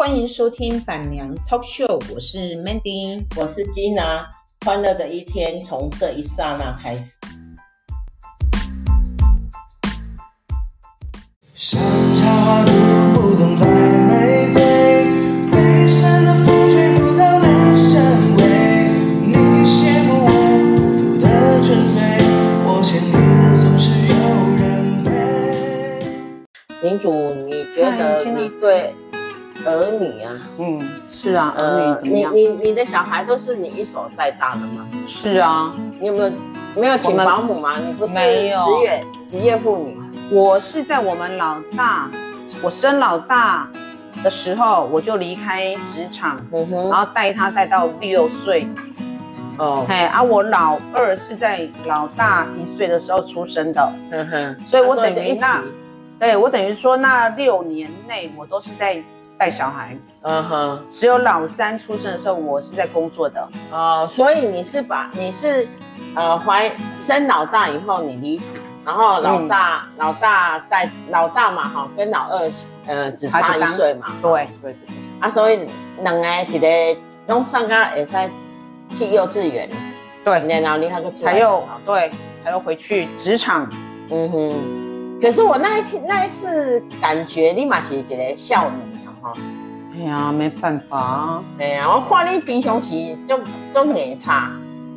欢迎收听板娘 Talk Show，我是 Mandy，我是 Gina，欢乐的一天从这一刹那开始。像你你你的小孩都是你一手带大的吗？是啊，你有没有没有请保姆吗？你不是职业职业妇女？我是在我们老大，我生老大的时候我就离开职场，嗯哼，然后带他带到六岁，哦，嘿，啊，我老二是在老大一岁的时候出生的，嗯哼，所以我等于那，对我等于说那六年内我都是在。带小孩，嗯哼，只有老三出生的时候，我是在工作的，哦，所以你是把你是，呃，怀生老大以后你离职，然后老大、嗯、老大带老大嘛，哈，跟老二，呃，只差一岁嘛，对。对对，啊，所以两个一个弄上个会使去幼稚园，对，然后你还个才又对，才又回去职场，嗯哼，可是我那一天那一次感觉立马是一个少女。哎呀，没办法啊。哎呀，我看你平常时就就眼差。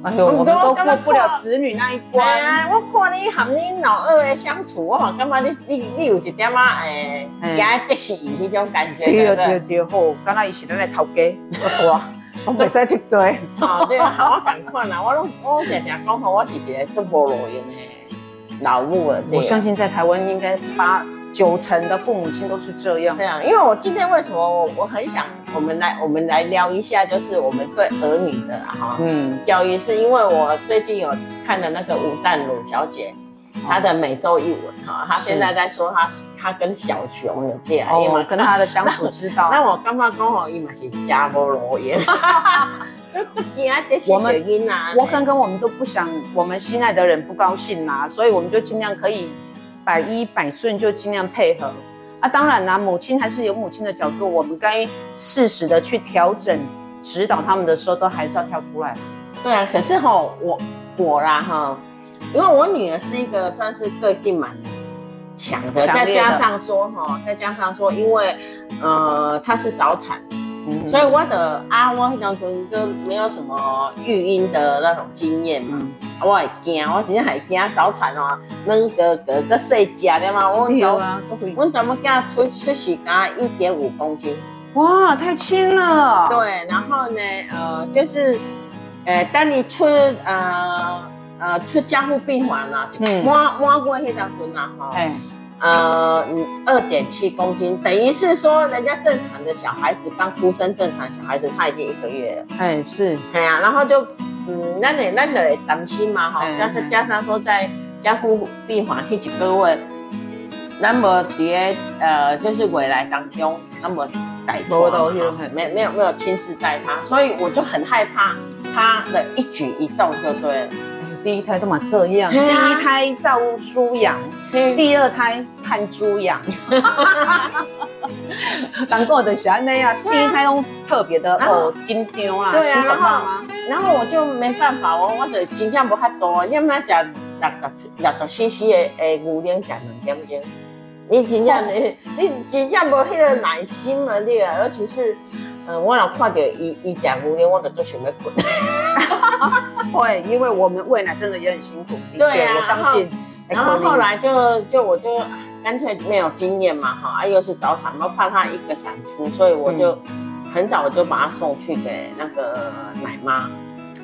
哎呦，我们都过不了子女那一关。哎呀，我看你和你老二的相处，我感觉你你你有一点嘛，哎，加得势那种感觉。对对对，好，刚才伊是咱的头家，不多，我袂使得罪。好，对啊，我赶快啦，我拢我常常讲，我是一个足无路用的老母啊。我相信在台湾应该八。九成的父母亲都是这样，这样，因为我今天为什么我我很想我们来我们来聊一下，就是我们对儿女的哈，嗯，教育是因为我最近有看了那个吴淡如小姐，她的每周一文哈，她现在在说她她跟小熊有恋爱，我跟她的相处之道。那我刚刚刚好伊嘛是家无路用，就就惊得是原因啊，我刚刚我们都不想我们心爱的人不高兴呐，所以我们就尽量可以。百依百顺就尽量配合啊！当然啦，母亲还是有母亲的角度，我们该适时的去调整、指导他们的时候，都还是要跳出来。对啊，可是哈，我我啦哈，因为我女儿是一个算是个性蛮强的，再加上说哈，再加上说，因为呃，她是早产。嗯、所以我的啊，我那时候就没有什么育婴的那种经验嘛，嗯、我会惊，我真正会惊早餐哦，能个个个细只的嘛，我有啊，我怎么给他出出时间一点五公斤，哇，太轻了。对，然后呢，呃，就是，呃，当你出呃呃出加护病房了，嗯，摸摸过那条筋了哈。呃，二点七公斤，等于是说人家正常的小孩子刚出生，正常小孩子他已经一个月了。哎，是，哎呀，然后就，嗯，那你那你担心嘛哈？加上加上说在加护病房那几个月，那么迭呃，就是未来当中那么改多的，没没有没有亲自带他，所以我就很害怕他的一举一动，就对了。第一胎都嘛这样，第一胎照书养，第二胎看猪养，当过的小那样，第一胎都特别的哦，紧张啊，对啊，然后然后我就没办法，我我就经验不太多，你们讲六十六十 CC 的诶牛奶讲两点钟，你真正你你真正无迄个耐心啊你，啊，尤其是。嗯，我若看到伊伊食牛奶，我都做想要滚。会，因为我们喂奶真的也很辛苦。对、啊，我相信。然后后来就就我就干脆没有经验嘛，哈，啊又是早产，我怕他一个闪吃，所以我就很早我就把他送去给那个奶妈。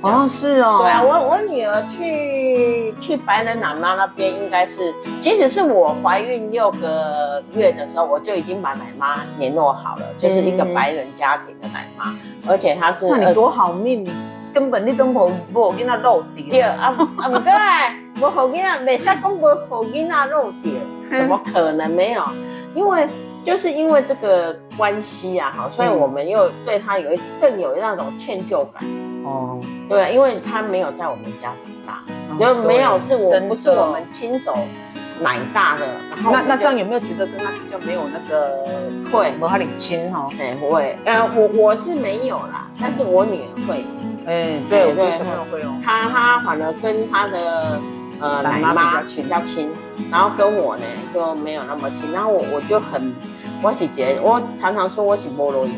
哦，是哦，对啊，我我女儿去去白人奶妈那边，应该是，即使是我怀孕六个月的时候，我就已经把奶妈联络好了，就是一个白人家庭的奶妈，而且她是，那你多好命，你根本你都无无给她漏掉。对啊啊，不过我好 囡仔，未使讲无好囡仔漏掉，怎么可能没有？因为就是因为这个关系啊，哈，所以我们又对他有一更有那种歉疚感。哦，对，因为他没有在我们家长大，就没有是我不是我们亲手奶大的，然后那那这样有没有觉得跟他比较没有那个会没他领亲哈？哎会，呃我我是没有啦，但是我女儿会，哎对对对，小朋友会哦，他他反而跟他的呃奶妈比较亲，然后跟我呢就没有那么亲，然后我我就很我是觉得我常常说我是菠萝油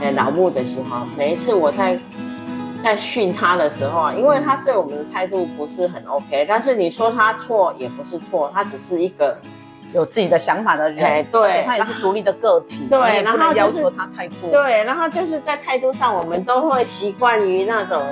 哎老木的时候，每一次我在。在训他的时候啊，因为他对我们的态度不是很 OK，但是你说他错也不是错，他只是一个有自己的想法的人，欸、对，他也是独立的个体，对，然后要求他太过，对，然后就是在态度上，我们都会习惯于那种，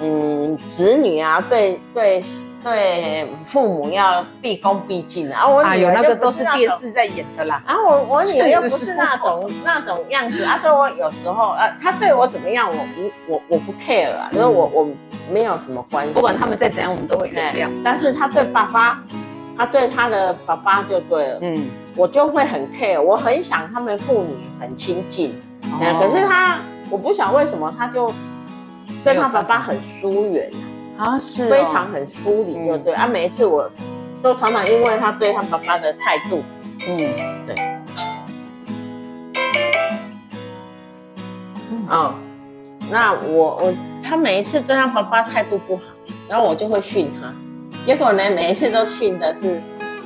嗯，子女啊，对对。对，父母要毕恭毕敬的啊！我女儿就不是那个电视在演的啦。然后我我女儿又不是那种 那种样子啊，所以我有时候呃，她对我怎么样，我不我我不 care 啊，因为我我没有什么关系。不管他们再怎样，我们都会原谅。但是她对爸爸，她对他的爸爸就对了，嗯，我就会很 care，我很想他们父女很亲近，可是他我不晓得为什么，他就对他爸爸很疏远。啊，是非常很疏离，就对。啊。每一次我都常常因为他对他爸爸的态度，嗯，对，哦，那我我他每一次对他爸爸态度不好，然后我就会训他，结果呢，每一次都训的是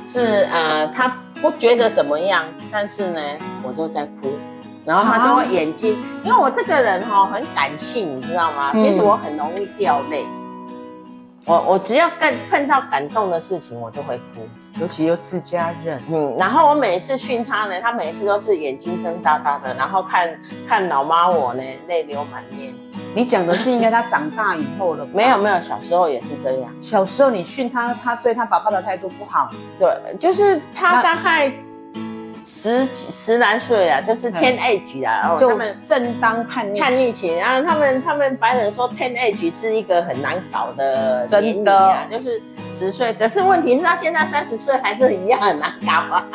是呃，他不觉得怎么样，但是呢，我都在哭，然后他就会眼睛，因为我这个人哈很感性，你知道吗？其实我很容易掉泪。我我只要看碰到感动的事情，我就会哭，尤其又自家人。嗯，然后我每一次训他呢，他每一次都是眼睛睁大大的，然后看看老妈我呢，泪流满面。你讲的是应该他长大以后了？没有没有，小时候也是这样。小时候你训他，他对他爸爸的态度不好。对，就是他大概。十几十来岁啊，就是 teenage 啊，然后他们正当叛逆叛逆期，然后他们他们白人说 teenage 是一个很难搞的年龄啊，就是十岁。可是问题是他现在三十岁还是一样很难搞啊，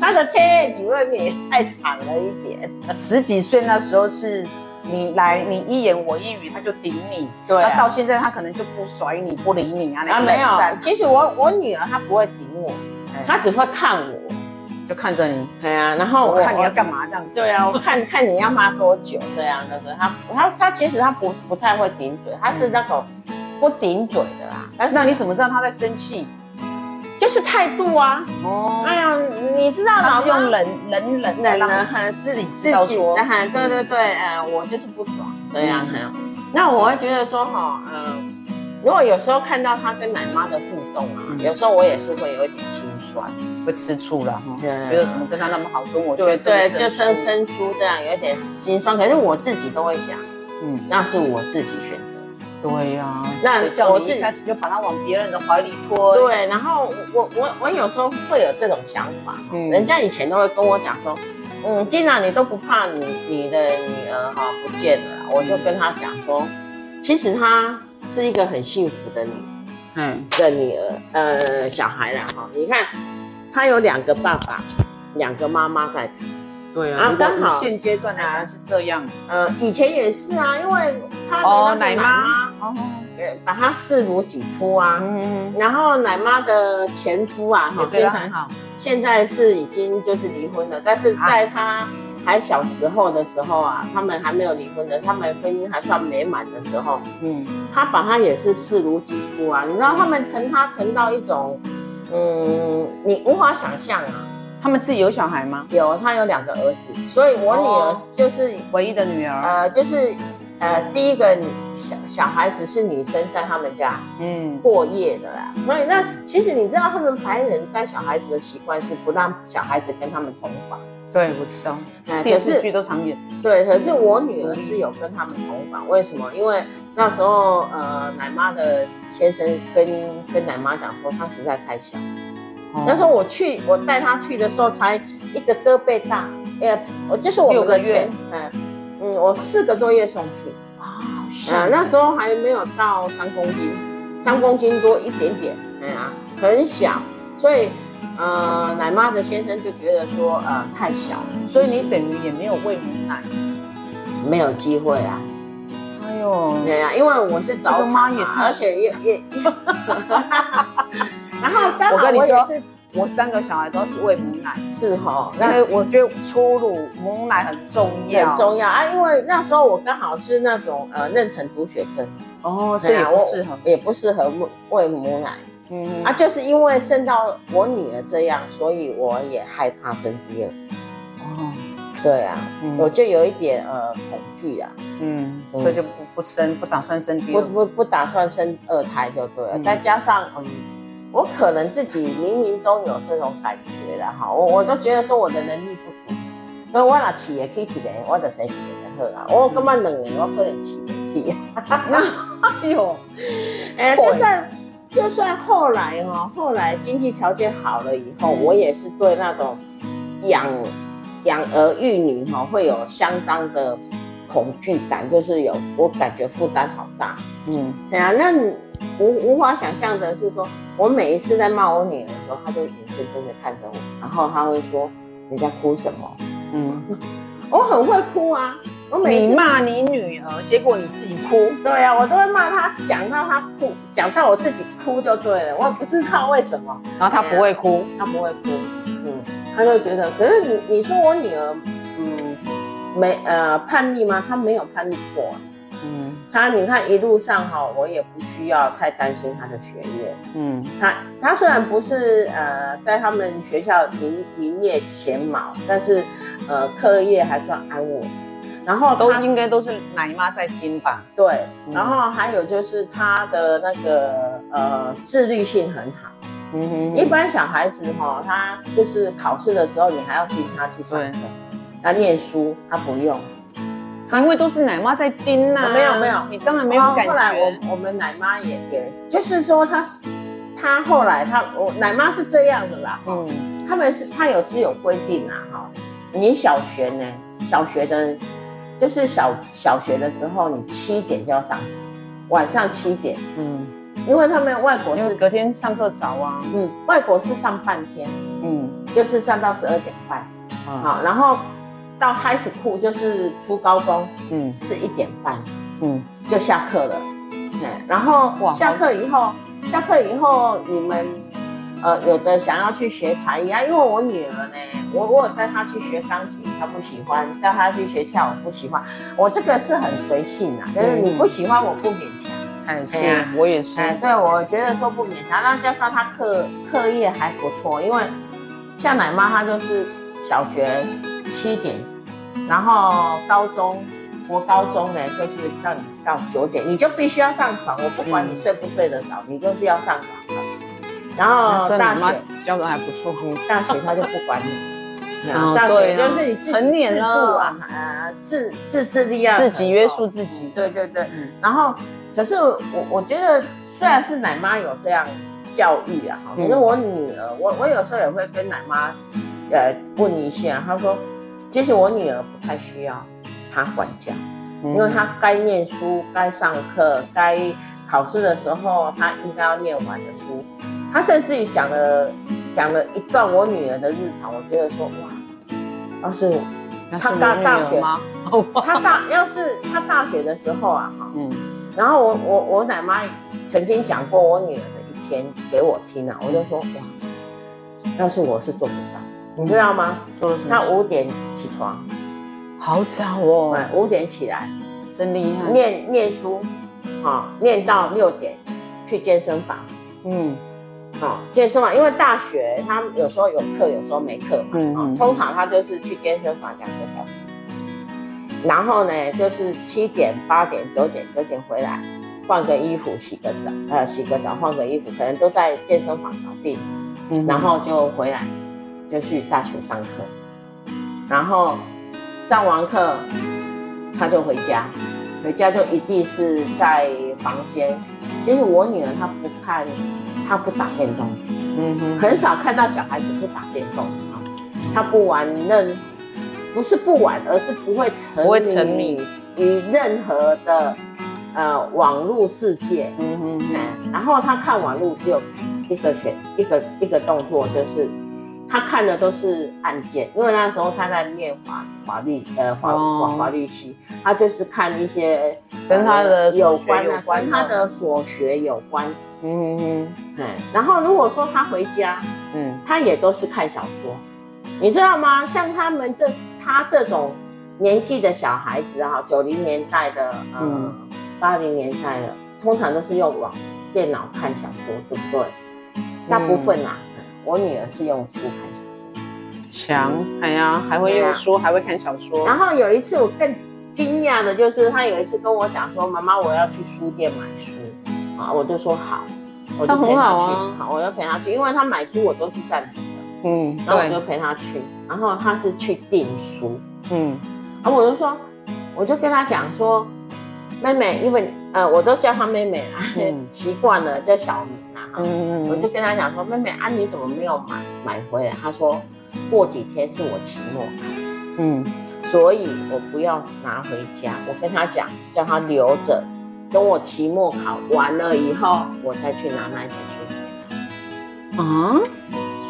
他的 teenage 未免也太长了一点。十几岁那时候是你来你一言我一语他就顶你，对、啊，到现在他可能就不甩你不理你啊，啊没有，其实我我女儿她不会顶我，她只会看我。就看着你，对啊，然后我看你要干嘛这样子。对啊，我看 看你要骂多久这样的。他他他其实他不不太会顶嘴，他是那种不顶嘴的啦。但是那你怎么知道他在生气？就是态度啊。哦。哎呀，你知道老是用冷冷冷冷的自己自己说。对对对，呃，我就是不爽这样。那我会觉得说哈，嗯，如果有时候看到他跟奶妈的互动啊，有时候我也是会有一点心酸。会吃醋了哈，觉得怎么跟他那么好，跟我对对，就生生疏这样，有点心酸。可是我自己都会想，嗯，那是我自己选择。对呀，那我一开始就把他往别人的怀里拖。对，然后我我我有时候会有这种想法，嗯，人家以前都会跟我讲说，嗯，既然你都不怕你你的女儿哈不见了，我就跟他讲说，其实她是一个很幸福的女，嗯，的女儿，呃，小孩啦哈，你看。她有两个爸爸，两个妈妈在。对啊，刚好现阶段啊是这样。呃，以前也是啊，因为他的奶妈，哦，把他视如己出啊。嗯。然后奶妈的前夫啊，哈，非常好。现在是已经就是离婚了，但是在他还小时候的时候啊，他们还没有离婚的，他们婚姻还算美满的时候，嗯，他把他也是视如己出啊。你知道他们疼他疼到一种。嗯，你无法想象啊，他们自己有小孩吗？有，他有两个儿子，所以我女儿就是唯一的女儿。呃，就是呃，第一个小小孩子是女生，在他们家嗯过夜的啦。所以那其实你知道，他们白人带小孩子的习惯是不让小孩子跟他们同房。对，我知道，电视剧都常演。对，可是我女儿是有跟他们同房，为什么？因为那时候呃，奶妈的先生跟跟奶妈讲说，她实在太小。那时候我去，我带他去的时候才一个胳膊大，哎，我就是我们的月，嗯嗯，我四个多月送去。啊，那时候还没有到三公斤，三公斤多一点点，哎呀，很小，所以。呃，奶妈的先生就觉得说，呃，太小了，所以你等于也没有喂母奶，没有机会啊。哎呦，对呀，因为我是早产嘛，而且也也，然后刚好我也是我三个小孩都是喂母奶，是哈，因为我觉得初乳母奶很重要，很重要啊。因为那时候我刚好是那种呃妊娠毒血症，哦，所以也不适合，也不适合喂母奶。嗯啊，就是因为生到我女儿这样，所以我也害怕生第二。哦，对啊，我就有一点呃恐惧啊。嗯，所以就不不生，不打算生第二，不不不打算生二胎就对了。再加上嗯。我可能自己冥冥中有这种感觉了哈，我我都觉得说我的能力不足，所以我那起也可以几个，我的谁几个人好啊？我根本两年我可能起不起。哎呦，哎，就算就算后来哈，后来经济条件好了以后，我也是对那种养养儿育女哈会有相当的恐惧感，就是有我感觉负担好大。嗯，对啊，那无无法想象的是说。我每一次在骂我女儿的时候，她就眼睁睁的看着我，然后她会说：“你在哭什么？”嗯，我很会哭啊。我每次你骂你女儿，结果你自己哭。对啊，我都会骂她，讲到她哭，讲到我自己哭就对了。我也不知道为什么，然后她不会哭，她不会哭。嗯，她就觉得，可是你你说我女儿，嗯，没呃叛逆吗？他没有叛逆过。嗯，他你看一路上哈，我也不需要太担心他的学业。嗯，他他虽然不是呃在他们学校名名列前茅，但是呃课业还算安稳。然后都应该都是奶妈在盯吧？对。然后还有就是他的那个呃自律性很好。嗯哼。一般小孩子哈，他就是考试的时候，你还要盯他去上课，他念书他不用。还会都是奶妈在盯呐，没有没有，你当然没有感觉。后来我我们奶妈也也，就是说她是，她后来她我奶妈是这样的啦，嗯，他们是她有是有规定啊哈，你小学呢，小学的，就是小小学的时候，你七点就要上，晚上七点，嗯，因为他们外国是隔天上课早啊，嗯，外国是上半天，嗯，就是上到十二点半，好，然后。到 high school 就是初高中，嗯，是一点半，嗯，就下课了，对然后下课以后，下课以后你们，呃，有的想要去学才艺啊，因为我女儿呢，我我有带她去学钢琴，她不喜欢；带她去学跳舞，不喜欢。我这个是很随性啊，就是你不喜欢，我不勉强。哎，是，我也是。哎，对，我觉得说不勉强，那加上她课课业还不错，因为像奶妈她就是小学。七点，然后高中，我高中呢，就是让你到九点，你就必须要上床。我不管你睡不睡得着，嗯、你就是要上床。然后大学教的还不错，嗯，大学他就不管你。哦、大学就是你自己自度啊，啊，自自制力啊，自己约束自己。对对对。嗯、然后，可是我我觉得，虽然是奶妈有这样教育啊，可是我女儿，我我有时候也会跟奶妈，呃，问一下，她说。其实我女儿不太需要她管教，因为她该念书、该上课、该考试的时候，她应该要念完的书。她甚至于讲了讲了一段我女儿的日常，我觉得说哇，要是她大大学吗？她大要是她大学的时候啊，哈，嗯，然后我我我奶妈曾经讲过我女儿的一天给我听啊，我就说哇，要是我是做不到。你知道吗？做了什么？他五点起床，好早哦。对，五点起来，真厉害。念念书，啊，念到六点，去健身房。嗯，好，健身房，因为大学他有时候有课，有时候没课嘛。嗯，通常他就是去健身房两个小时。然后呢，就是七点、八点、九点、九点回来，换个衣服，洗个澡，呃，洗个澡，换个衣服，可能都在健身房搞定。嗯，然后就回来。就去大学上课，然后上完课，他就回家，回家就一定是在房间。其实我女儿她不看，她不打电动，嗯哼，很少看到小孩子不打电动啊。她不玩任，不是不玩，而是不会沉迷于任何的呃网络世界，嗯哼，然后她看网络只有一个选一个一个动作就是。他看的都是案件，因为那时候他在念法法律，呃，法法法律系，他就是看一些跟他的有关的，跟他的所学有关嗯嗯嗯。然后如果说他回家，嗯，他也都是看小说，你知道吗？像他们这他这种年纪的小孩子哈，九零年代的，嗯，八零年代的，通常都是用网电脑看小说，对不对？大部分啊，我女儿是用书看小说。强，哎呀，还会用书，还会看小说。然后有一次我更惊讶的就是，她有一次跟我讲说：“妈妈，我要去书店买书。”啊，我就说好，我就陪她去。好，我就陪她去，因为她买书我都是赞成的。嗯，然后我就陪她去。然后她是去订书。嗯，然后我就说，我就跟她讲说：“妹妹，因为呃，我都叫她妹妹啊，习惯了叫小名啊。”嗯嗯，我就跟他讲说：“妹妹，啊，你怎么没有买买回来？”他说。过几天是我期末考，嗯，所以我不要拿回家。我跟他讲，叫他留着，等我期末考完了以后，我再去拿那本书。啊？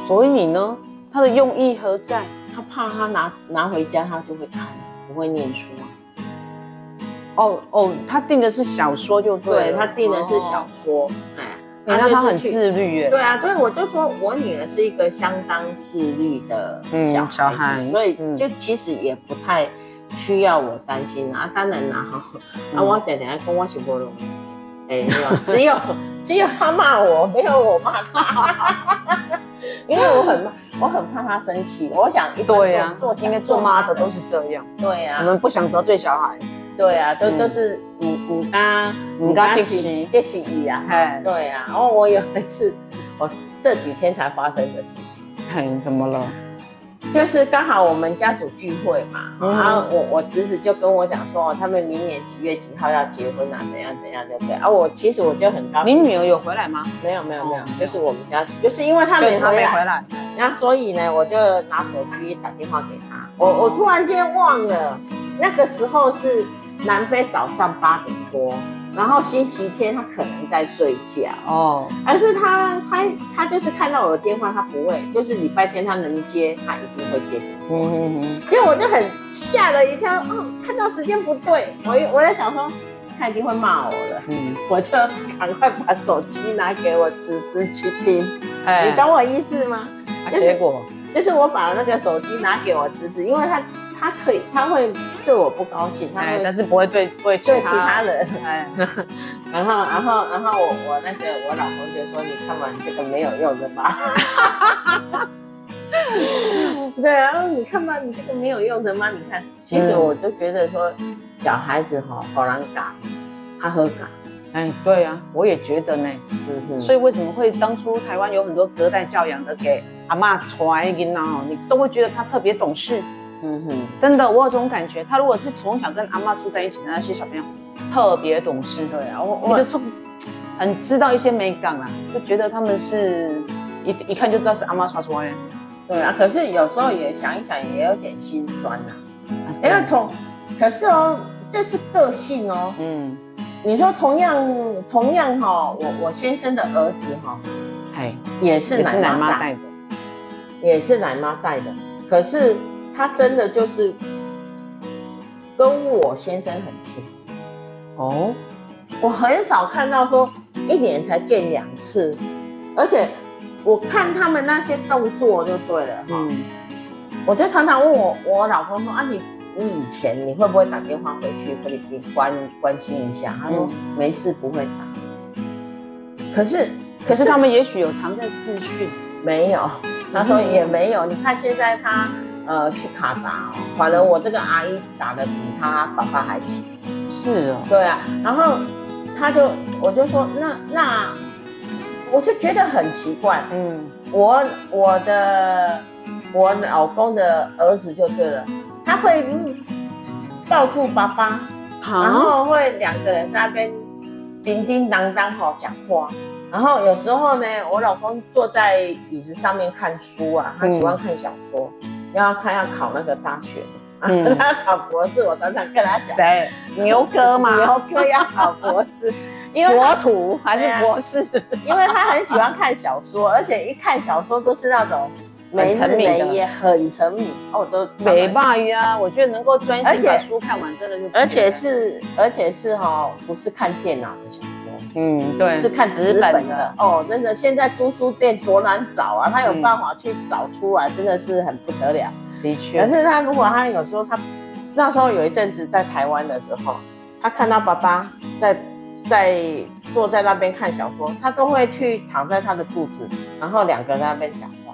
所以呢，他的用意何在？他怕他拿拿回家，他就会看，不会念书啊。哦哦，他订的是小说就对，对，他订的是小说，哎。那他很自律耶。对啊，所以我就说我女儿是一个相当自律的小小孩，所以就其实也不太需要我担心啊。当然啦，哈，啊，我等下跟我是不容易，哎，只有只有他骂我，没有我骂他，因为我很我很怕他生气。我想一般做做应该做妈的都是这样，对呀，我们不想得罪小孩。对啊，都都是五五加五加七，这是一啊。对啊，然后我有一次，我这几天才发生的事情。嘿，怎么了？就是刚好我们家族聚会嘛，然后我我侄子就跟我讲说，他们明年几月几号要结婚啊，怎样怎样，对不对？啊，我其实我就很高兴。你女儿有回来吗？没有没有没有，就是我们家族，就是因为他没回来，然后所以呢，我就拿手机打电话给他。我我突然间忘了，那个时候是。南非早上八点多，然后星期天他可能在睡觉哦，而是他他他就是看到我的电话，他不会，就是礼拜天他能接，他一定会接电话。嗯嗯嗯。结果我就很吓了一跳，哦，看到时间不对，我我在想说他一定会骂我了，嗯，我就赶快把手机拿给我侄子去听，哎，你懂我意思吗？结果就是我把那个手机拿给我侄子，因为他。他可以，他会对我不高兴，他会，但是不会对对对其他人。哎，然后然后然后我我那个我老公就说：“你看嘛，你这个没有用的吧？” 对啊，你看嘛，你这个没有用的吗？你看，其实我就觉得说，小孩子哈好难搞，他喝嘎。哎，对啊，我也觉得呢。嗯哼。所以为什么会当初台湾有很多隔代教养的给阿妈传给呐？你都会觉得他特别懂事。嗯哼，真的，我有这种感觉。他如果是从小跟阿妈住在一起的那些小朋友，特别懂事，对啊，我我就很知道一些美感啊，就觉得他们是一一看就知道是阿妈刷出来的。对啊，可是有时候也想一想，也有点心酸呐。因为同，可是哦，这是个性哦。嗯，你说同样同样哈，我我先生的儿子哈，哎，也是奶妈带的，也是奶妈带的，可是。他真的就是跟我先生很亲哦，我很少看到说一年才见两次，而且我看他们那些动作就对了哈。嗯，我就常常问我我老公说啊，你你以前你会不会打电话回去菲律宾关关心一下？他说没事，不会打。可是可是他们也许有常在视讯，没有，他说也没有。你看现在他。呃，去卡达哦，反正我这个阿姨打的比他爸爸还勤。是哦，对啊，然后他就，我就说，那那，我就觉得很奇怪，嗯，我我的我老公的儿子就对了，他会抱住爸爸，然后会两个人在那边叮叮当当好讲话，然后有时候呢，我老公坐在椅子上面看书啊，他喜欢看小说。然后他要考那个大学，嗯，他要考博士。我常常跟他讲，谁？牛哥嘛？牛哥要考博士，因为国土还是博士？因为他很喜欢看小说，而且一看小说都是那种没日没也，很沉迷。哦，都没办法啊！我觉得能够专心把书看完，真的就而且是而且是哈，不是看电脑的小说，嗯，对，是看纸本的，哦。真的，现在租书店多难找啊，他有办法去找出来，真的是很不得了。的确，可是他如果他有时候他那时候有一阵子在台湾的时候，他看到爸爸在在坐在那边看小说，他都会去躺在他的肚子，然后两个在那边讲话。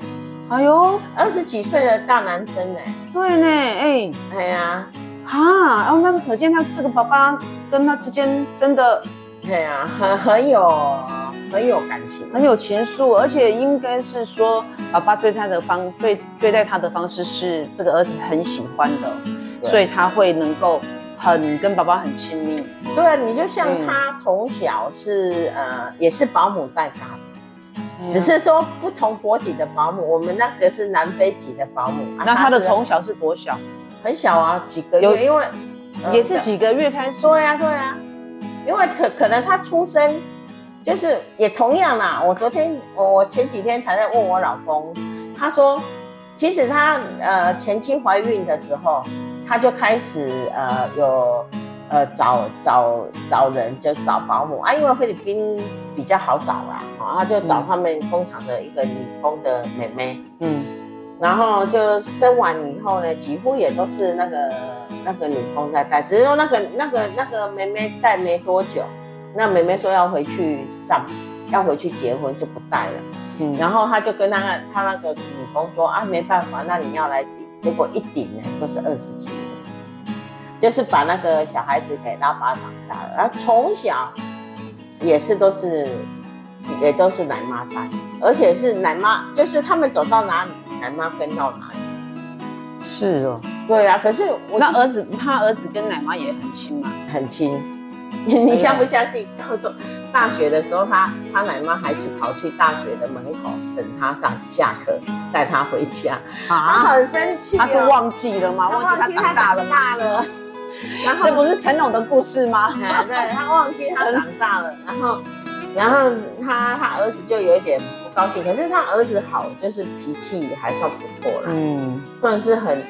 哎呦，二十几岁的大男生呢？对呢，哎，哎呀，哈，然后那个可见他这个爸爸跟他之间真的，对呀，很很有很有感情，很有情愫，而且应该是说爸爸对他的方对对待他的方式是这个儿子很喜欢的，所以他会能够很跟爸爸很亲密。对，你就像他从小是、嗯、呃也是保姆带大的。只是说不同国籍的保姆，我们那个是南非籍的保姆。那他的从小是多小？很小啊，几个月，有因为也是几个月开始。对呀，对呀，因为可可能他出生就是也同样啦。我昨天我我前几天才在问我老公，他说其实他呃前期怀孕的时候，他就开始呃有。呃，找找找人就找保姆啊，因为菲律宾比较好找啦，啊，他就找他们工厂的一个女工的妹妹，嗯，然后就生完以后呢，几乎也都是那个那个女工在带，只是说那个那个那个妹妹带没多久，那妹妹说要回去上，要回去结婚就不带了，嗯，然后他就跟那个他那个女工说啊，没办法，那你要来顶，结果一顶呢都是二十几。就是把那个小孩子给拉拔长大了，然后从小也是都是也都是奶妈带，而且是奶妈，就是他们走到哪里，奶妈跟到哪里。是哦，对啊。可是我那儿子，他儿子跟奶妈也很亲嘛，很亲。你相不相信？高中大学的时候，他他奶妈还去跑去大学的门口等他上下课，带他回家。啊，他很生气，他是忘记了吗？忘记他长大了，大了。然后这不是成龙的故事吗？对，他忘记他长大了，然后，然后他他儿子就有一点不高兴。可是他儿子好，就是脾气还算不错啦，嗯，算是很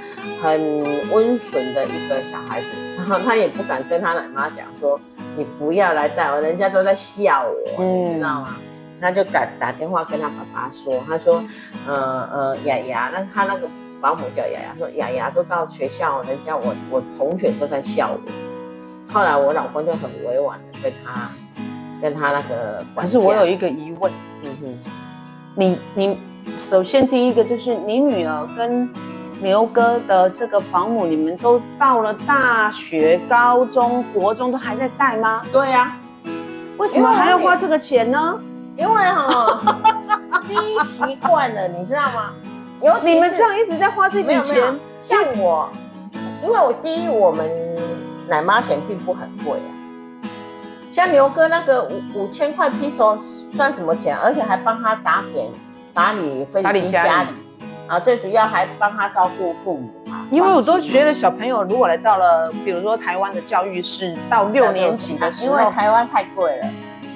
很温顺的一个小孩子。然后他也不敢跟他奶妈讲说，你不要来带我，人家都在笑我，嗯、你知道吗？他就敢打电话跟他爸爸说，他说，呃呃，雅雅，那他那个。保姆叫雅雅，说雅雅都到学校，人家我我同学都在笑我。后来我老公就很委婉的跟他，跟他那个。可是我有一个疑问，嗯哼，你你首先第一个就是你女儿跟牛哥的这个保姆，你们都到了大学、高中、国中都还在带吗？对呀、啊。为什么还要花这个钱呢？因为哈，第一习惯了，你知道吗？尤其你们这样一直在花这笔钱，像我，因为我第一，我们奶妈钱并不很贵啊。像牛哥那个五五千块披索算什么钱？而且还帮他打点打理菲律宾家里啊，最主要还帮他照顾父母啊。因为我都觉得小朋友如果来到了，比如说台湾的教育是到六年级的时候，因为台湾太贵了。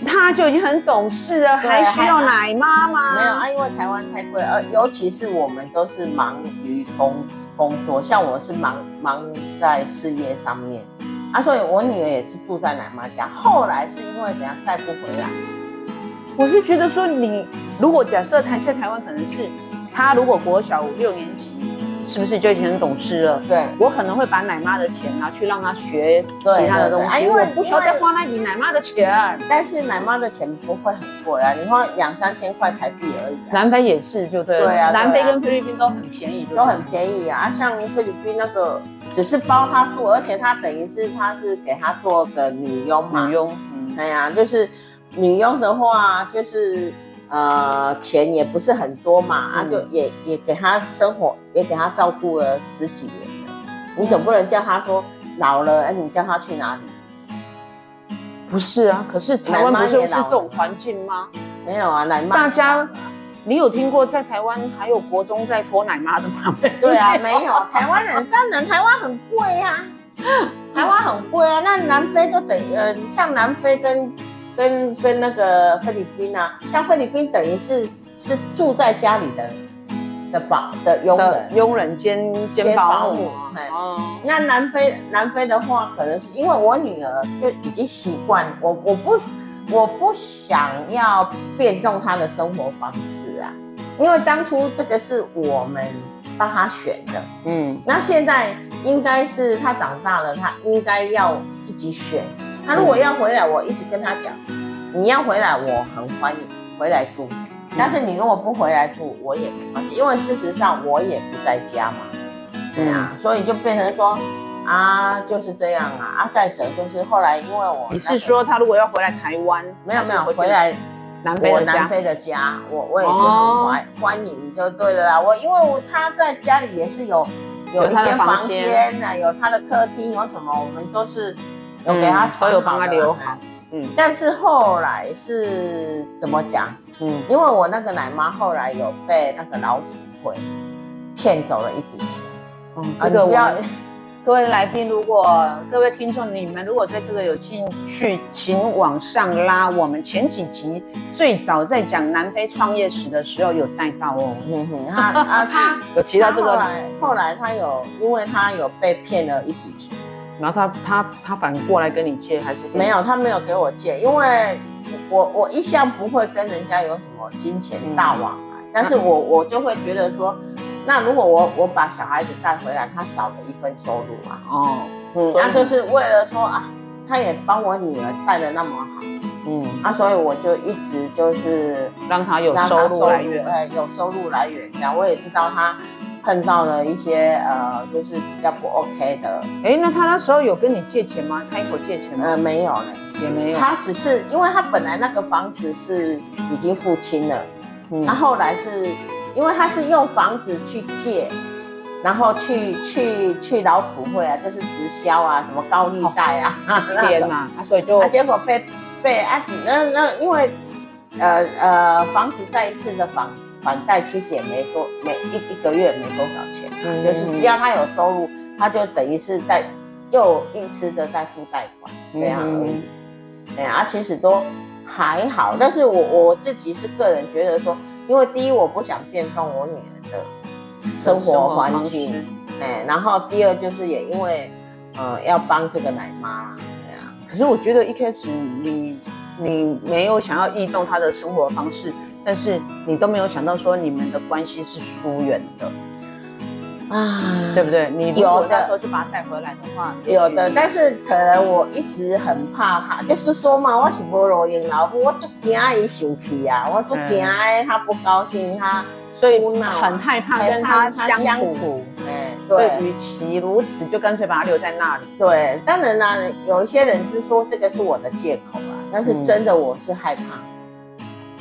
他就已经很懂事了，还需要奶妈吗？没有啊，因为台湾太贵，而尤其是我们都是忙于工工作，像我是忙忙在事业上面啊，所以我女儿也是住在奶妈家。后来是因为怎样带不回来？我是觉得说，你如果假设台在台湾，可能是他如果国小五六年级。是不是就已经很懂事了？对，我可能会把奶妈的钱拿去让他学其他的东西，因为我不需要再花那笔奶妈的钱。但是奶妈的钱不会很贵啊，你花两三千块台币而已。南非也是，就对了。对啊，南非跟菲律宾都很便宜，都很便宜啊。像菲律宾那个只是包他住，而且他等于是他是给他做个女佣嘛。女佣，嗯，对呀，就是女佣的话就是。呃，钱也不是很多嘛，嗯、啊，就也也给他生活，也给他照顾了十几年了。你总不能叫他说老了，哎，你叫他去哪里？不是啊，可是台湾不是是这种环境吗？没有啊，奶妈。大家，你有听过在台湾还有国中在拖奶妈的吗？对啊，没有。台湾人当然台湾很贵啊，台湾很贵啊。那南非就等于呃，像南非跟。跟跟那个菲律宾啊，像菲律宾等于是是住在家里的的保的佣人，佣人兼兼保姆。哦，那南非南非的话，可能是因为我女儿就已经习惯我我不我不想要变动她的生活方式啊，因为当初这个是我们帮他选的，嗯，那现在应该是他长大了，他应该要自己选。他如果要回来，我一直跟他讲，你要回来，我很欢迎回来住。但是你如果不回来住，我也没关系，因为事实上我也不在家嘛。对啊，所以就变成说啊，就是这样啊。啊，再者就是后来因为我，你是说他如果要回来台湾，没有没有回来南非我南非的家，我我也是很欢欢迎就对了啦。我因为我他在家里也是有有一间房间啊，有他的客厅，有什么我们都是有给他所有帮他留好。嗯，但是后来是怎么讲？嗯，因为我那个奶妈后来有被那个老鼠会骗走了一笔钱。嗯，这个不要。各位来宾，如果各位听众你们如果对这个有兴趣，请往上拉。我们前几集最早在讲南非创业史的时候有带到哦。嗯哼，他啊 他有提到这个。后来后来他有，因为他有被骗了一笔钱。然后他他他反过来跟你借还是没有？他没有给我借，因为我我一向不会跟人家有什么金钱大往来，嗯、但是我我就会觉得说，那如果我我把小孩子带回来，他少了一份收入嘛。哦，嗯，那就是为了说啊，他也帮我女儿带的那么好，嗯，啊，所以我就一直就是让他有收入来源，哎，有收入来源这样，我也知道他。碰到了一些呃，就是比较不 OK 的。哎，那他那时候有跟你借钱吗？他有借钱吗？呃，没有呢，也没有。他只是因为他本来那个房子是已经付清了，嗯，他后来是因为他是用房子去借，然后去去去老鼠会啊，就是直销啊，什么高利贷啊，天哪，啊，所以就，他结果被被啊，那那因为呃呃，房子再一次的房。还贷其实也没多，每一一个月没多少钱，嗯，就是只要他有收入，他就等于是在又一次的在付贷款这样而已。哎呀，其实都还好，但是我我自己是个人觉得说，因为第一我不想变动我女儿的生活环境，哎，然后第二就是也因为呃要帮这个奶妈，对啊。可是我觉得一开始你你没有想要异动她的生活方式。但是你都没有想到说你们的关系是疏远的啊，对不对？你如果那时候就把他带回来的话，有的。但是可能我一直很怕他，就是说嘛，我是无路用老虎，我就惊他生气啊，我就惊他不高兴，他所以很害怕跟他相处。哎，对，与其如此，就干脆把他留在那里。对，当然啦，有一些人是说这个是我的借口啊，但是真的我是害怕。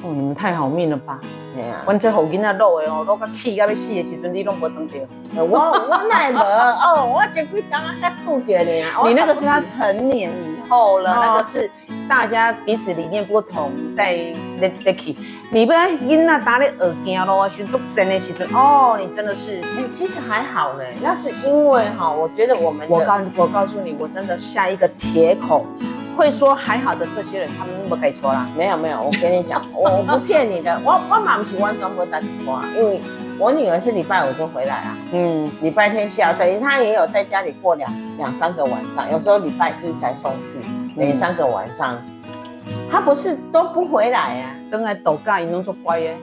哦，你们太好命了吧？哎呀，阮这后囡仔老的哦，老到气到要死的时阵，你拢无当着。我我奈无哦，我这几天刚刚拄到呢。你那个是他成年以后了，那个是大家彼此理念不同，在在在气。你不要囡仔打你耳惊咯，寻做神的时阵，哦，你真的是，其实还好嘞。那是因为哈，我觉得我们，我告我告诉你，我真的下一个铁口。会说还好的这些人，他们不给错啦。没有没有，我跟你讲，我我不骗你的，我我妈不喜欢中国打错啊，因为我女儿是礼拜五就回来啊，嗯，礼拜天下午等于她也有在家里过两两三个晚上，有时候礼拜一才送去，每三个晚上，她不是都不回来啊，等来抖嘎，你弄做乖耶？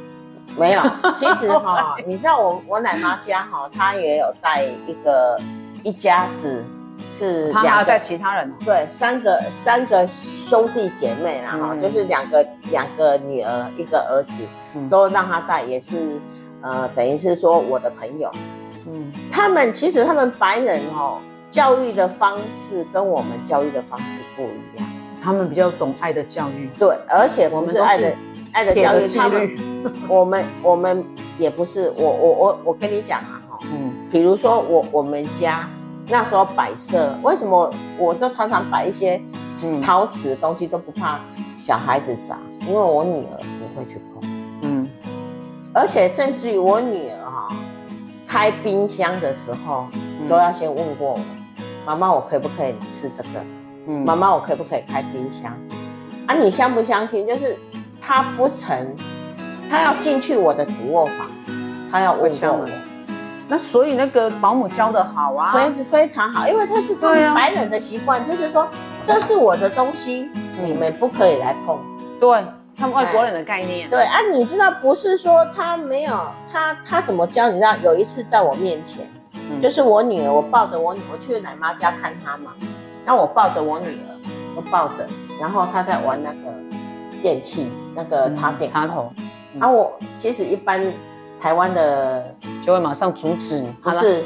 没有，其实哈，你知道我我奶妈家哈，她也有带一个一家子。是，他还带其他人，对，三个三个兄弟姐妹，然后就是两个两个女儿，一个儿子，都让他带，也是呃，等于是说我的朋友，嗯，他们其实他们白人哦，教育的方式跟我们教育的方式不一样，他们比较懂爱的教育，对，而且我们是爱的爱的教育，他们我们我们也不是，我我我我跟你讲啊哈，嗯，比如说我我们家。那时候摆设，为什么我都常常摆一些陶瓷的东西，都不怕小孩子砸，因为我女儿不会去碰。嗯，而且甚至于我女儿哈，开冰箱的时候都要先问过我，妈妈我可不可以吃这个？嗯，妈妈我可不可以开冰箱？啊，你相不相信？就是她不成，她要进去我的主卧房，她要问过我。那所以那个保姆教的好啊，非非常好，因为他是他们白人的习惯，就是说这是我的东西，你们不可以来碰。对，他们外国人的概念。对啊，你知道不是说他没有他他怎么教？你知道有一次在我面前，嗯、就是我女儿，我抱着我女儿去奶妈家看她嘛，那我抱着我女儿，我抱着，然后她在玩那个电器，那个插电、嗯、插头。啊，我其实一般台湾的就会马上阻止，不是。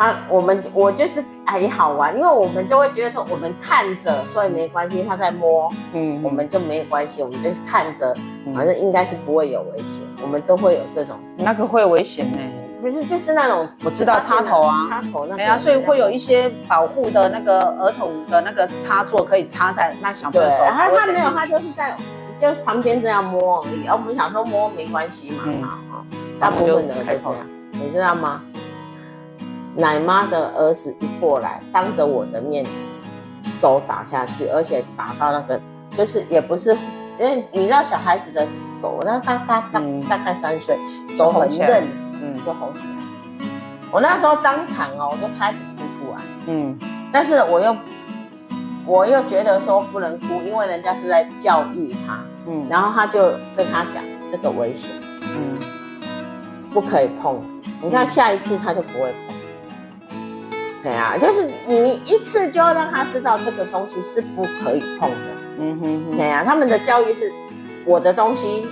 他我们我就是哎好玩，因为我们都会觉得说我们看着，所以没关系。他在摸，嗯，我们就没有关系，我们就是看着，反正应该是不会有危险。我们都会有这种，那个会危险呢？不是，就是那种我知道插头啊，插头那个，对啊，所以会有一些保护的那个儿童的那个插座可以插在那小朋友手。然后他没有，他就是在就旁边这样摸而已。而我们想说摸没关系嘛，好，大部分的人都这样，你知道吗？奶妈的儿子一过来，当着我的面手打下去，而且打到那个，就是也不是，因为你知道小孩子的手，那大大大大概三岁，手很嫩，嗯，就红起来。我那时候当场哦，我就差点哭出来，嗯，但是我又我又觉得说不能哭，因为人家是在教育他，嗯，然后他就跟他讲这个危险，嗯，不可以碰，你看下一次他就不会碰。对啊，就是你一次就要让他知道这个东西是不可以碰的。嗯哼哼。对啊，他们的教育是，我的东西，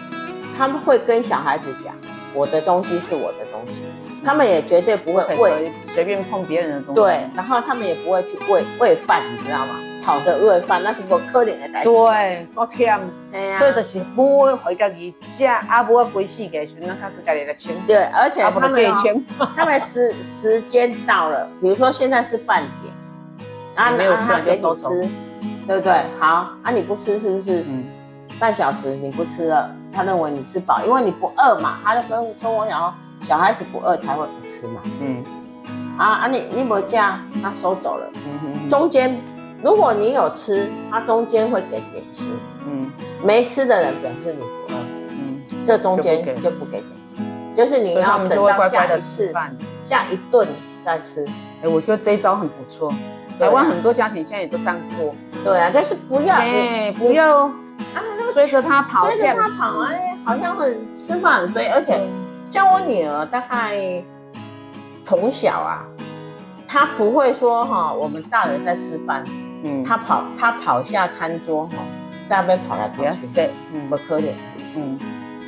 他们会跟小孩子讲，我的东西是我的东西，他们也绝对不会喂随便碰别人的东西。对，然后他们也不会去喂喂饭，你知道吗？跑着喂饭，那是不可怜的代志。对，我天，所以就是不会回家己食，啊，不会归死给孙，那他家己来清。对，而且他们 他们时时间到了，比如说现在是饭点，啊，没有吃给你吃，对不对？好，啊，你不吃是不是？嗯。半小时你不吃了，他认为你吃饱，因为你不饿嘛，他就跟跟我讲说，小孩子不饿才会不吃嘛。嗯。啊啊，你你没吃，他收走了。嗯哼。中间。如果你有吃，它中间会给点心。嗯，没吃的人表示你不饿。嗯，这中间就不给点心，就是你要等到下一次，下一顿再吃。哎，我觉得这一招很不错。台湾很多家庭现在也都这样做。对啊，就是不要，哎，不要啊，追着他跑，追着他跑，哎，好像很吃饭所以。而且像我女儿大概从小啊，她不会说哈，我们大人在吃饭。嗯，他跑，他跑下餐桌哈，在那边跑来跑去，嗯，不可怜，嗯，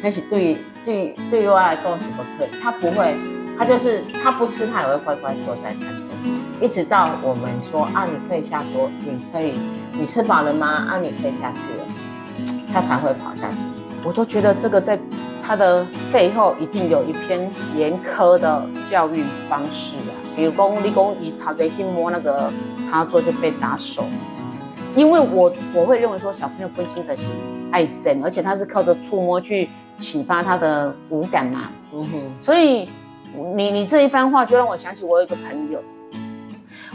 但是对对对于我来讲是不可怜，他不会，他就是他不吃，他也会乖乖坐在餐桌，一直到我们说啊，你可以下桌，你可以，你吃饱了吗？啊，你可以下去了，他才会跑下去。我都觉得这个在他的背后一定有一篇严苛的教育方式啊。比如说，你讲一他在去摸那个插座就被打手，因为我我会认为说小朋友本身的是爱整，而且他是靠着触摸去启发他的五感嘛。嗯哼。所以你你这一番话就让我想起我有一个朋友，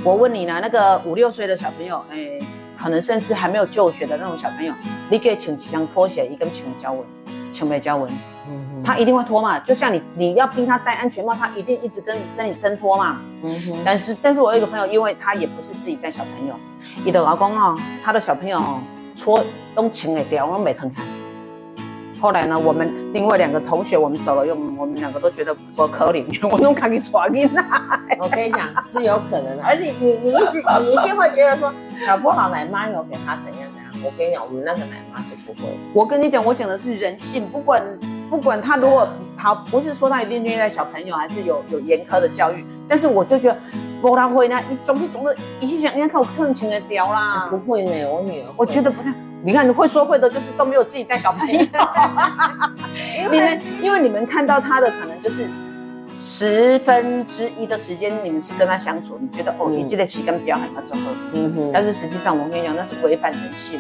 我问你呢，那个五六岁的小朋友，哎、欸，可能甚至还没有就学的那种小朋友，你给请几双拖鞋，一根请教文，请没教文。嗯，他一定会脱嘛，就像你，你要逼他戴安全帽，他一定一直跟跟你挣脱嘛。嗯哼。但是，但是我有一个朋友，因为他也不是自己带小朋友，伊的老公哦，他的小朋友哦，搓都轻的掉，我没疼他。后来呢，我们另外两个同学，我们走了又，我们两个都觉得不可怜，我都赶紧传进来。我跟你讲，是有可能的，而且你你一直你一定会觉得说，搞不好奶妈有给他怎样怎样。我跟你讲，我们那个奶妈是不会。我跟你讲，我讲的是人性，不管。不管他如果他不是说他一定虐待小朋友，还是有有严苛的教育，但是我就觉得不大会呢，你总是总是一想，你看看我特情的屌啦，不会呢，我女儿，我觉得不太，你看你会说会的，就是都没有自己带小朋友，因为因为你们看到他的可能就是十分之一的时间，你们是跟他相处，你觉得哦，你记得起跟表还他综合，嗯哼，但是实际上我跟你讲，那是违反人性，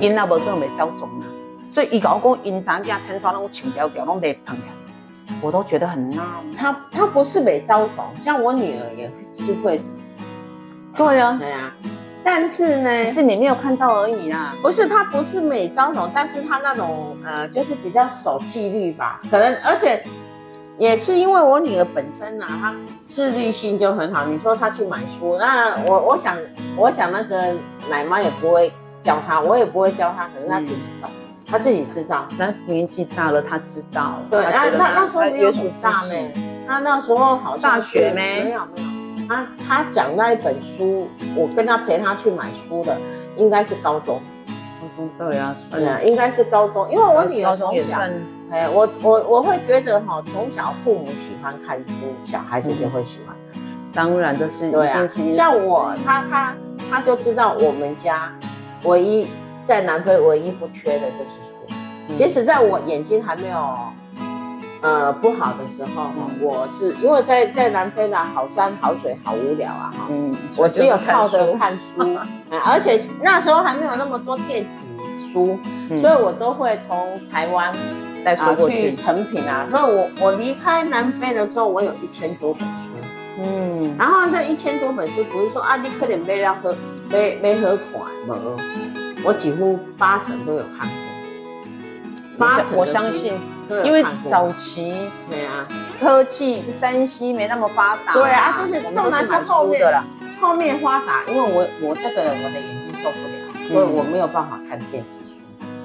因那不更没遭种啊。所以伊搞讲，因咱家成团拢穿条条，拢袂碰的，我都觉得很纳闷。他他不是没招肿，像我女儿也是会。对啊，对啊。但是呢，只是你没有看到而已啦。不是，他不是没招肿，但是他那种呃，就是比较守纪律吧。可能而且也是因为我女儿本身啊，她自律性就很好。你说她去买书，那我我想我想那个奶妈也不会教她，我也不会教她，可是她自己懂。他自己知道。他年纪大了，他知道。对，那那那时候没有很大呢。他那时候好像大学没没有没有。他他讲那一本书，我跟他陪他去买书的，应该是高中。高中对啊，对啊，应该是高中，因为我女儿从小，哎，我我我会觉得哈，从小父母喜欢看书，小孩子就会喜欢。当然这是对啊，像我，他他他就知道我们家唯一在南非唯一不缺的就是书，即使在我眼睛还没有。呃，不好的时候哈，我是因为在在南非呢，好山好水好无聊啊哈，嗯，我只有靠着看书，而且那时候还没有那么多电子书，所以我都会从台湾带书过去成品啊。所以我我离开南非的时候，我有一千多本书，嗯，然后这一千多本书不是说啊，你可能没要喝没没喝款吗？我几乎八成都有看过，八成我相信。因为早期对啊，科技山西没那么发达，对啊，就是重点是后面的啦，后面发达。因为我我这个人我的眼睛受不了，所以我没有办法看电子书。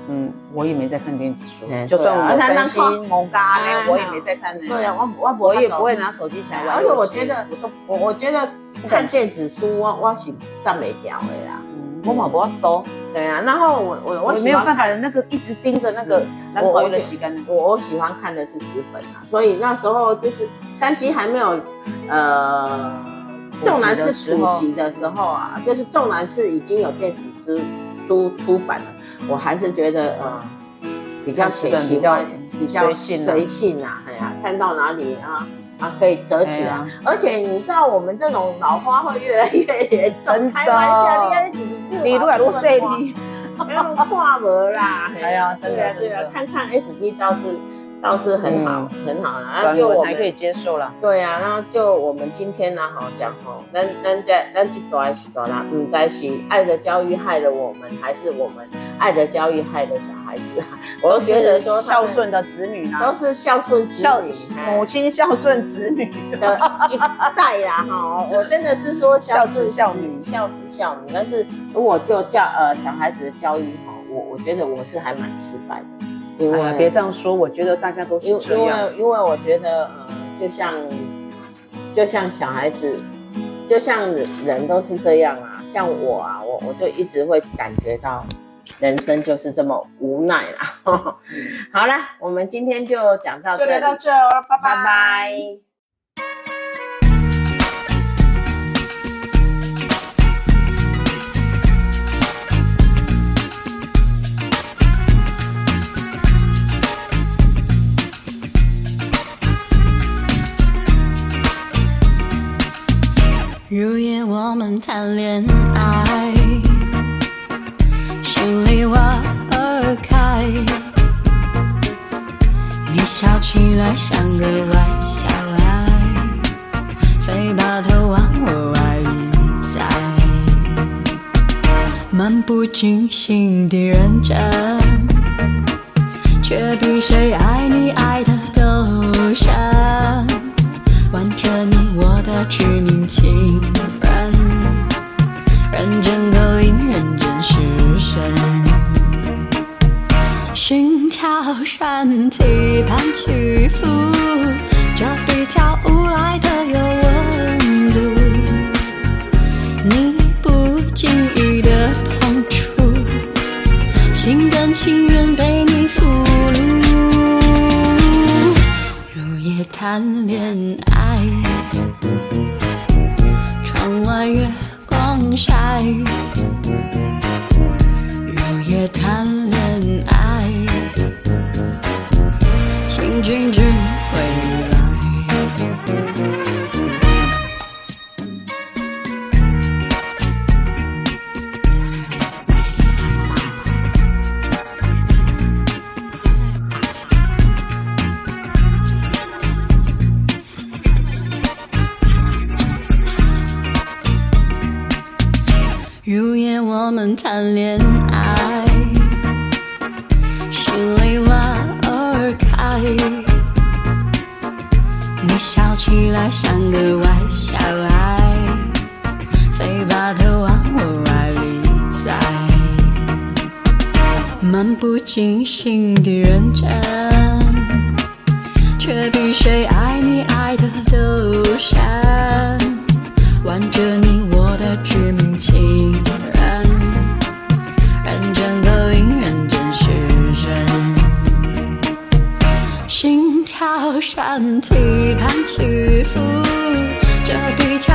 嗯，我也没在看电子书，就算我三 C 某嘎呢，我也没在看。对啊，我我我也不会拿手机起来玩。而且我觉得我我觉得看电子书我我是站没掉的啦。我跑不多，对啊，然后我我我没有办法那个一直盯着那个，我我我我喜欢看的是纸本啊，所以那时候就是山西还没有呃，纵然是普及的时候啊，就是纵然是已经有电子书书出版了，我还是觉得呃比较随性，比较随性啊，哎呀，看到哪里啊。啊，可以折起来，啊、而且你知道我们这种老花会越来越严重。开玩笑，你看你你如果不费力，没有跨模啦。哎呀，真的对啊，看看 FB 倒是。倒是很好，很好啦。那就我们还可以接受了。对啊，然后就我们今天呢，好讲哈，咱咱在咱这段是段啦，应该是爱的教育害了我们，还是我们爱的教育害了小孩子？我都觉得说孝顺的子女呢，都是孝顺子女，母亲孝顺子女的一代啦，哈。我真的是说孝子孝女，孝子孝女。但是如果就教呃小孩子的教育哈，我我觉得我是还蛮失败的。因为别这样说，我觉得大家都是这样。因为因为我觉得，呃，就像就像小孩子，就像人都是这样啊。像我啊，我我就一直会感觉到，人生就是这么无奈啦。好了，我们今天就讲到这里，到这儿，拜拜。拜拜。如夜我们谈恋爱，心里花儿开，你笑起来像个坏小孩，非把头往我怀里栽，漫不经心的认真，却比谁爱你爱的都深。完成你我的致命情人，认真勾引，认真失神，心跳身体般起伏，这比跳舞来的有温度。你不经意的碰触，心甘情愿被你俘虏，谈恋爱。窗外月光晒，入夜谈恋爱，请君君靠山，期盼起伏，这地。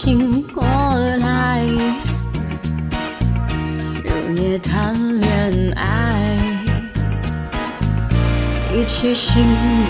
醒过来，入夜谈恋爱。一起醒来。